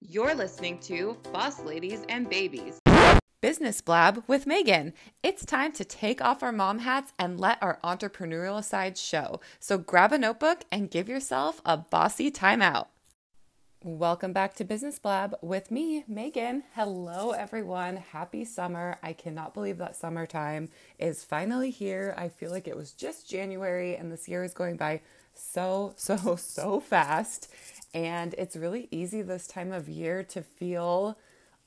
You're listening to Boss Ladies and Babies. Business Blab with Megan. It's time to take off our mom hats and let our entrepreneurial side show. So grab a notebook and give yourself a bossy timeout. Welcome back to Business Blab with me, Megan. Hello, everyone. Happy summer. I cannot believe that summertime is finally here. I feel like it was just January and this year is going by so, so, so fast. And it's really easy this time of year to feel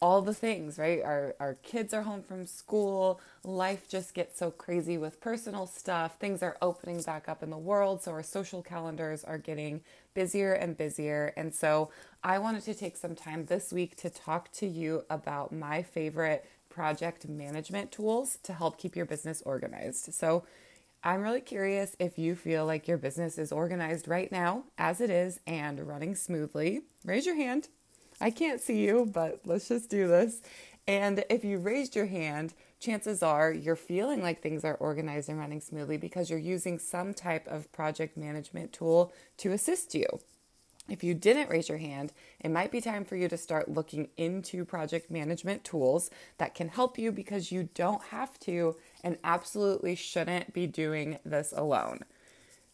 all the things, right? Our, our kids are home from school. Life just gets so crazy with personal stuff. Things are opening back up in the world. So our social calendars are getting busier and busier. And so I wanted to take some time this week to talk to you about my favorite project management tools to help keep your business organized. So I'm really curious if you feel like your business is organized right now as it is and running smoothly. Raise your hand. I can't see you, but let's just do this. And if you raised your hand, chances are you're feeling like things are organized and running smoothly because you're using some type of project management tool to assist you. If you didn't raise your hand, it might be time for you to start looking into project management tools that can help you because you don't have to and absolutely shouldn't be doing this alone.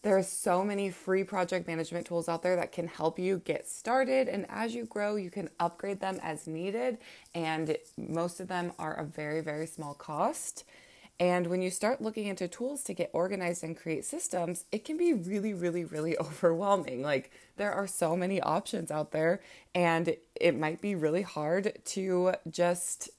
There are so many free project management tools out there that can help you get started. And as you grow, you can upgrade them as needed. And most of them are a very, very small cost. And when you start looking into tools to get organized and create systems, it can be really, really, really overwhelming. Like, there are so many options out there, and it might be really hard to just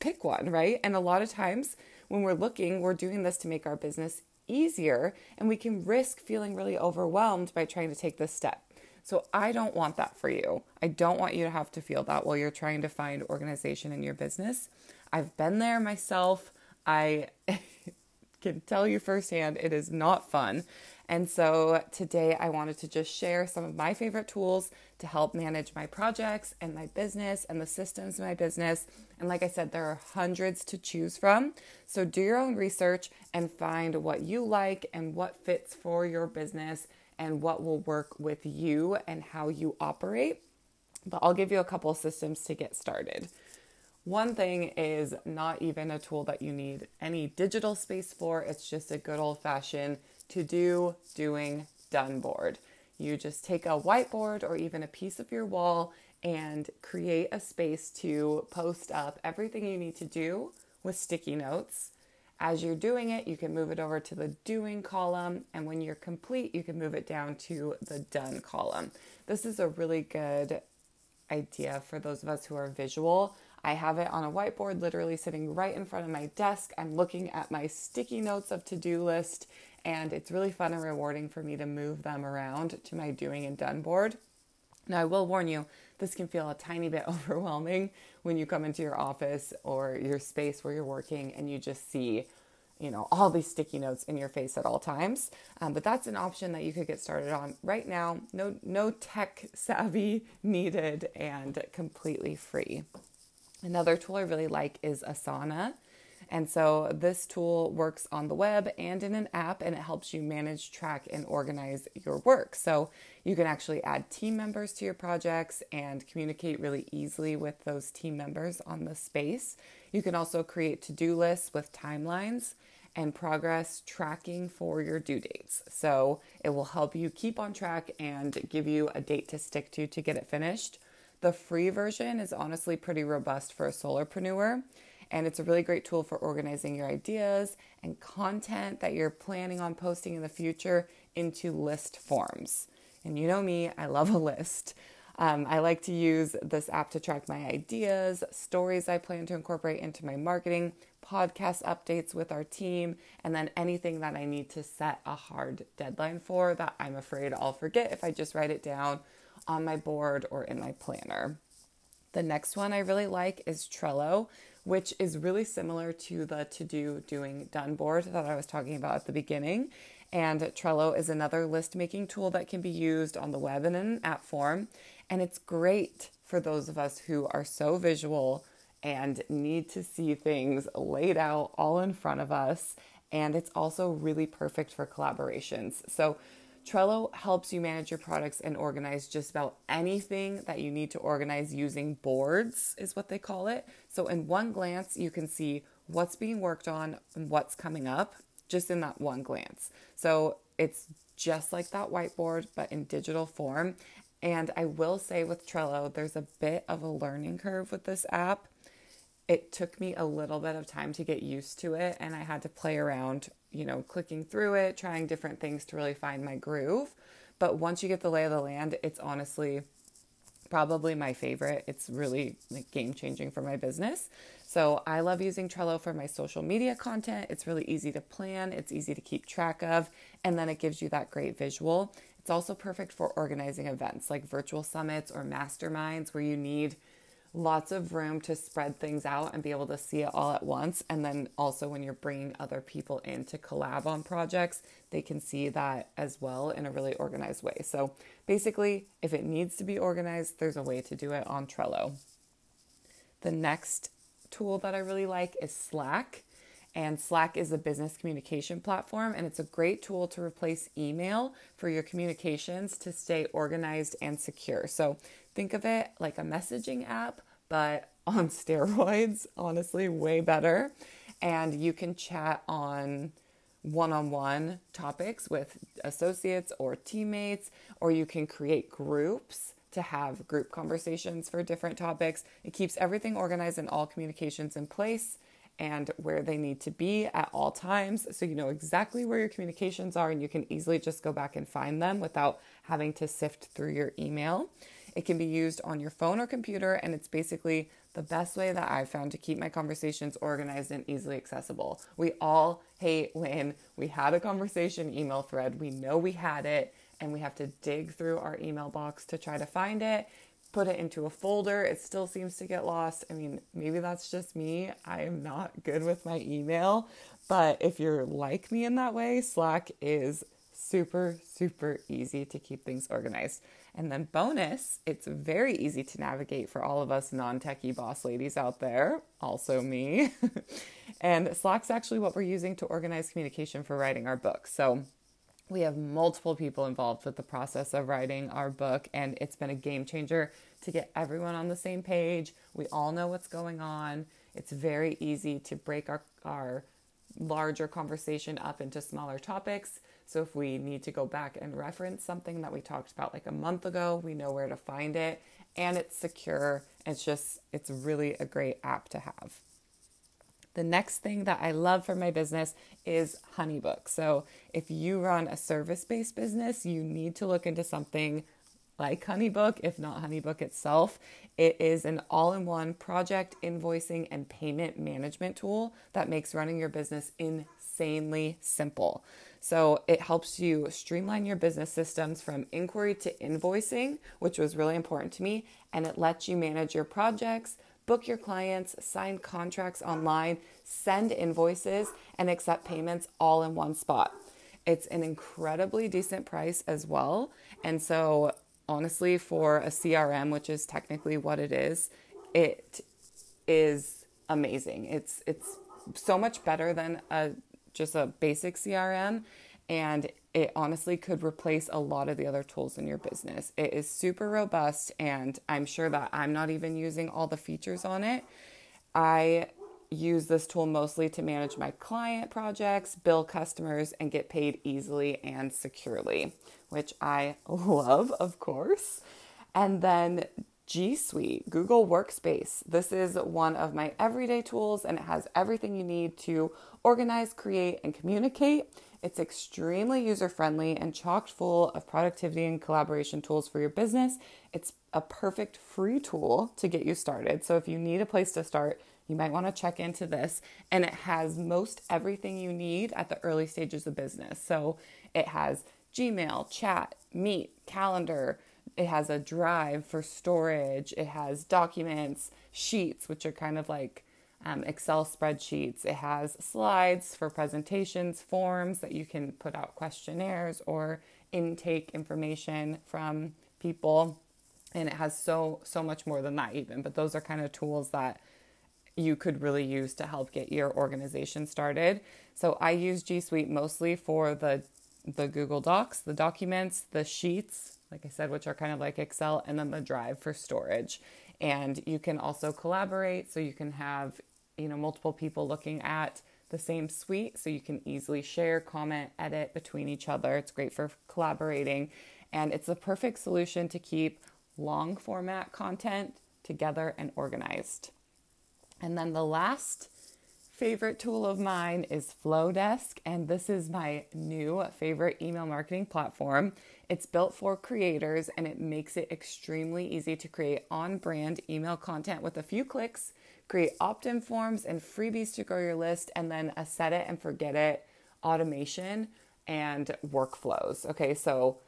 pick one, right? And a lot of times, when we're looking, we're doing this to make our business easier, and we can risk feeling really overwhelmed by trying to take this step. So, I don't want that for you. I don't want you to have to feel that while you're trying to find organization in your business. I've been there myself. I can tell you firsthand, it is not fun. And so today I wanted to just share some of my favorite tools to help manage my projects and my business and the systems in my business. And like I said, there are hundreds to choose from. So do your own research and find what you like and what fits for your business and what will work with you and how you operate. But I'll give you a couple systems to get started. One thing is not even a tool that you need any digital space for, it's just a good old fashioned to do, doing, done board. You just take a whiteboard or even a piece of your wall and create a space to post up everything you need to do with sticky notes. As you're doing it, you can move it over to the doing column, and when you're complete, you can move it down to the done column. This is a really good idea for those of us who are visual. I have it on a whiteboard literally sitting right in front of my desk. I'm looking at my sticky notes of to do list and it's really fun and rewarding for me to move them around to my doing and done board. Now, I will warn you, this can feel a tiny bit overwhelming when you come into your office or your space where you're working and you just see, you know, all these sticky notes in your face at all times. Um, but that's an option that you could get started on right now. No, no tech savvy needed and completely free. Another tool I really like is Asana. And so this tool works on the web and in an app, and it helps you manage, track, and organize your work. So you can actually add team members to your projects and communicate really easily with those team members on the space. You can also create to do lists with timelines and progress tracking for your due dates. So it will help you keep on track and give you a date to stick to to get it finished. The free version is honestly pretty robust for a solopreneur and it's a really great tool for organizing your ideas and content that you're planning on posting in the future into list forms. And you know me, I love a list. Um, I like to use this app to track my ideas, stories I plan to incorporate into my marketing, podcast updates with our team, and then anything that I need to set a hard deadline for that I'm afraid I'll forget if I just write it down on my board or in my planner. The next one I really like is Trello which is really similar to the to do, doing, done board that I was talking about at the beginning. And Trello is another list making tool that can be used on the web and in an app form. And it's great for those of us who are so visual and need to see things laid out all in front of us. And it's also really perfect for collaborations. So, Trello helps you manage your products and organize just about anything that you need to organize using boards, is what they call it. So, in one glance, you can see what's being worked on and what's coming up just in that one glance. So, it's just like that whiteboard, but in digital form. And I will say with Trello, there's a bit of a learning curve with this app. It took me a little bit of time to get used to it, and I had to play around, you know, clicking through it, trying different things to really find my groove. But once you get the lay of the land, it's honestly probably my favorite. It's really like game changing for my business. So I love using Trello for my social media content. It's really easy to plan, it's easy to keep track of, and then it gives you that great visual. It's also perfect for organizing events like virtual summits or masterminds where you need lots of room to spread things out and be able to see it all at once. And then also, when you're bringing other people in to collab on projects, they can see that as well in a really organized way. So, basically, if it needs to be organized, there's a way to do it on Trello. The next tool that I really like is Slack. And Slack is a business communication platform, and it's a great tool to replace email for your communications to stay organized and secure. So think of it like a messaging app, but on steroids, honestly, way better. And you can chat on one on one topics with associates or teammates, or you can create groups to have group conversations for different topics. It keeps everything organized and all communications in place and where they need to be at all times. So you know exactly where your communications are and you can easily just go back and find them without having to sift through your email. It can be used on your phone or computer, and it's basically the best way that I've found to keep my conversations organized and easily accessible. We all hate when we had a conversation email thread, we know we had it, and we have to dig through our email box to try to find it put it into a folder. It still seems to get lost. I mean, maybe that's just me. I am not good with my email, but if you're like me in that way, Slack is super, super easy to keep things organized. And then, bonus, it's very easy to navigate for all of us non techie boss ladies out there, also me. and Slack's actually what we're using to organize communication for writing our book. So, we have multiple people involved with the process of writing our book, and it's been a game changer to get everyone on the same page. We all know what's going on. It's very easy to break our, our larger conversation up into smaller topics. So if we need to go back and reference something that we talked about like a month ago, we know where to find it and it's secure. It's just, it's really a great app to have. The next thing that I love for my business is Honeybook. So, if you run a service based business, you need to look into something like Honeybook, if not Honeybook itself. It is an all in one project, invoicing, and payment management tool that makes running your business insanely simple. So it helps you streamline your business systems from inquiry to invoicing, which was really important to me, and it lets you manage your projects, book your clients, sign contracts online, send invoices, and accept payments all in one spot. It's an incredibly decent price as well. And so, honestly, for a CRM, which is technically what it is, it is amazing. It's it's so much better than a just a basic CRM and it honestly could replace a lot of the other tools in your business. It is super robust, and I'm sure that I'm not even using all the features on it. I use this tool mostly to manage my client projects, bill customers, and get paid easily and securely, which I love, of course. And then G Suite, Google Workspace. This is one of my everyday tools, and it has everything you need to organize, create, and communicate. It's extremely user friendly and chock full of productivity and collaboration tools for your business. It's a perfect free tool to get you started. So, if you need a place to start, you might want to check into this. And it has most everything you need at the early stages of business. So, it has Gmail, chat, Meet, calendar. It has a drive for storage. It has documents, sheets, which are kind of like um, Excel spreadsheets. It has slides for presentations, forms that you can put out questionnaires or intake information from people. And it has so, so much more than that, even. But those are kind of tools that you could really use to help get your organization started. So I use G Suite mostly for the the Google Docs, the documents, the sheets, like I said, which are kind of like Excel, and then the drive for storage. And you can also collaborate, so you can have you know multiple people looking at the same suite, so you can easily share, comment, edit between each other. It's great for collaborating, and it's the perfect solution to keep long format content together and organized. And then the last favorite tool of mine is Flodesk, and this is my new favorite email marketing platform. It's built for creators and it makes it extremely easy to create on brand email content with a few clicks, create opt in forms and freebies to grow your list, and then a set it and forget it automation and workflows. Okay, so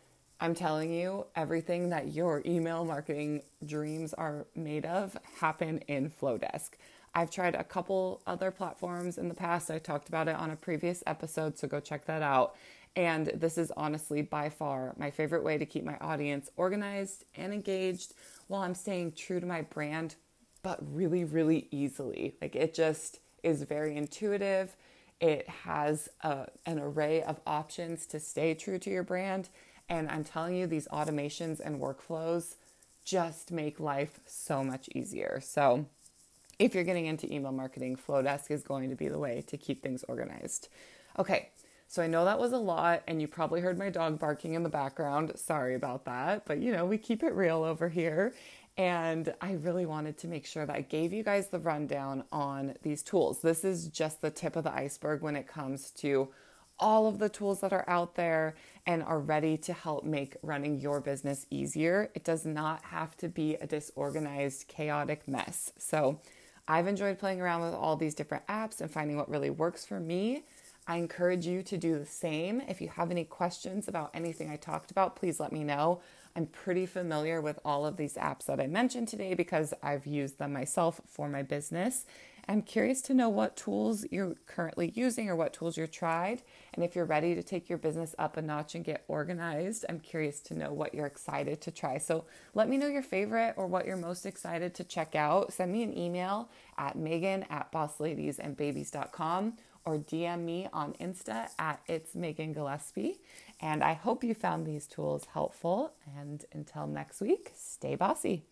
I'm telling you, everything that your email marketing dreams are made of happen in Flodesk. I've tried a couple other platforms in the past. I talked about it on a previous episode, so go check that out. And this is honestly by far my favorite way to keep my audience organized and engaged while I'm staying true to my brand, but really, really easily. Like it just is very intuitive. It has a, an array of options to stay true to your brand. And I'm telling you, these automations and workflows just make life so much easier. So, if you're getting into email marketing, Flodesk is going to be the way to keep things organized. Okay, so I know that was a lot, and you probably heard my dog barking in the background. Sorry about that, but you know, we keep it real over here. And I really wanted to make sure that I gave you guys the rundown on these tools. This is just the tip of the iceberg when it comes to all of the tools that are out there and are ready to help make running your business easier. It does not have to be a disorganized, chaotic mess. So, I've enjoyed playing around with all these different apps and finding what really works for me. I encourage you to do the same. If you have any questions about anything I talked about, please let me know. I'm pretty familiar with all of these apps that I mentioned today because I've used them myself for my business. I'm curious to know what tools you're currently using or what tools you've tried. And if you're ready to take your business up a notch and get organized, I'm curious to know what you're excited to try. So let me know your favorite or what you're most excited to check out. Send me an email at megan at bossladiesandbabies.com or DM me on Insta at it's Megan Gillespie. And I hope you found these tools helpful. And until next week, stay bossy.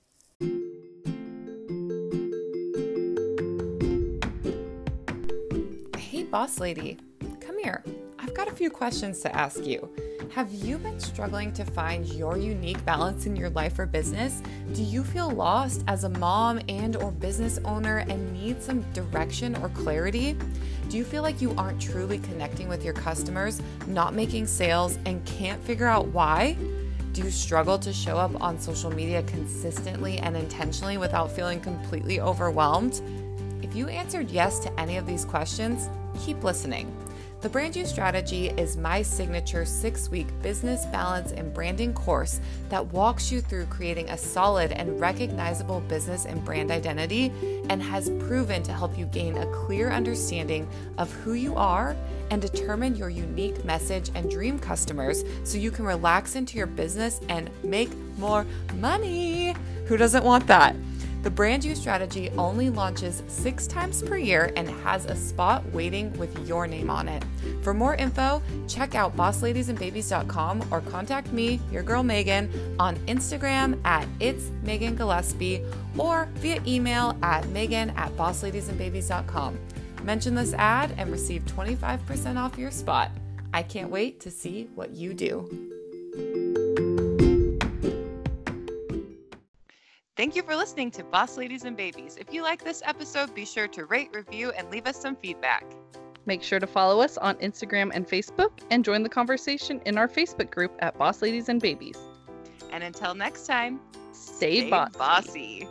Boss lady, come here. I've got a few questions to ask you. Have you been struggling to find your unique balance in your life or business? Do you feel lost as a mom and or business owner and need some direction or clarity? Do you feel like you aren't truly connecting with your customers, not making sales and can't figure out why? Do you struggle to show up on social media consistently and intentionally without feeling completely overwhelmed? If you answered yes to any of these questions, keep listening. The Brand You Strategy is my signature six week business balance and branding course that walks you through creating a solid and recognizable business and brand identity and has proven to help you gain a clear understanding of who you are and determine your unique message and dream customers so you can relax into your business and make more money. Who doesn't want that? The Brand You strategy only launches six times per year and has a spot waiting with your name on it. For more info, check out bossladiesandbabies.com or contact me, your girl Megan, on Instagram at It's Megan Gillespie or via email at Megan at bossladiesandbabies.com. Mention this ad and receive 25% off your spot. I can't wait to see what you do. Thank you for listening to Boss Ladies and Babies. If you like this episode, be sure to rate, review, and leave us some feedback. Make sure to follow us on Instagram and Facebook and join the conversation in our Facebook group at Boss Ladies and Babies. And until next time, stay, stay bossy. bossy.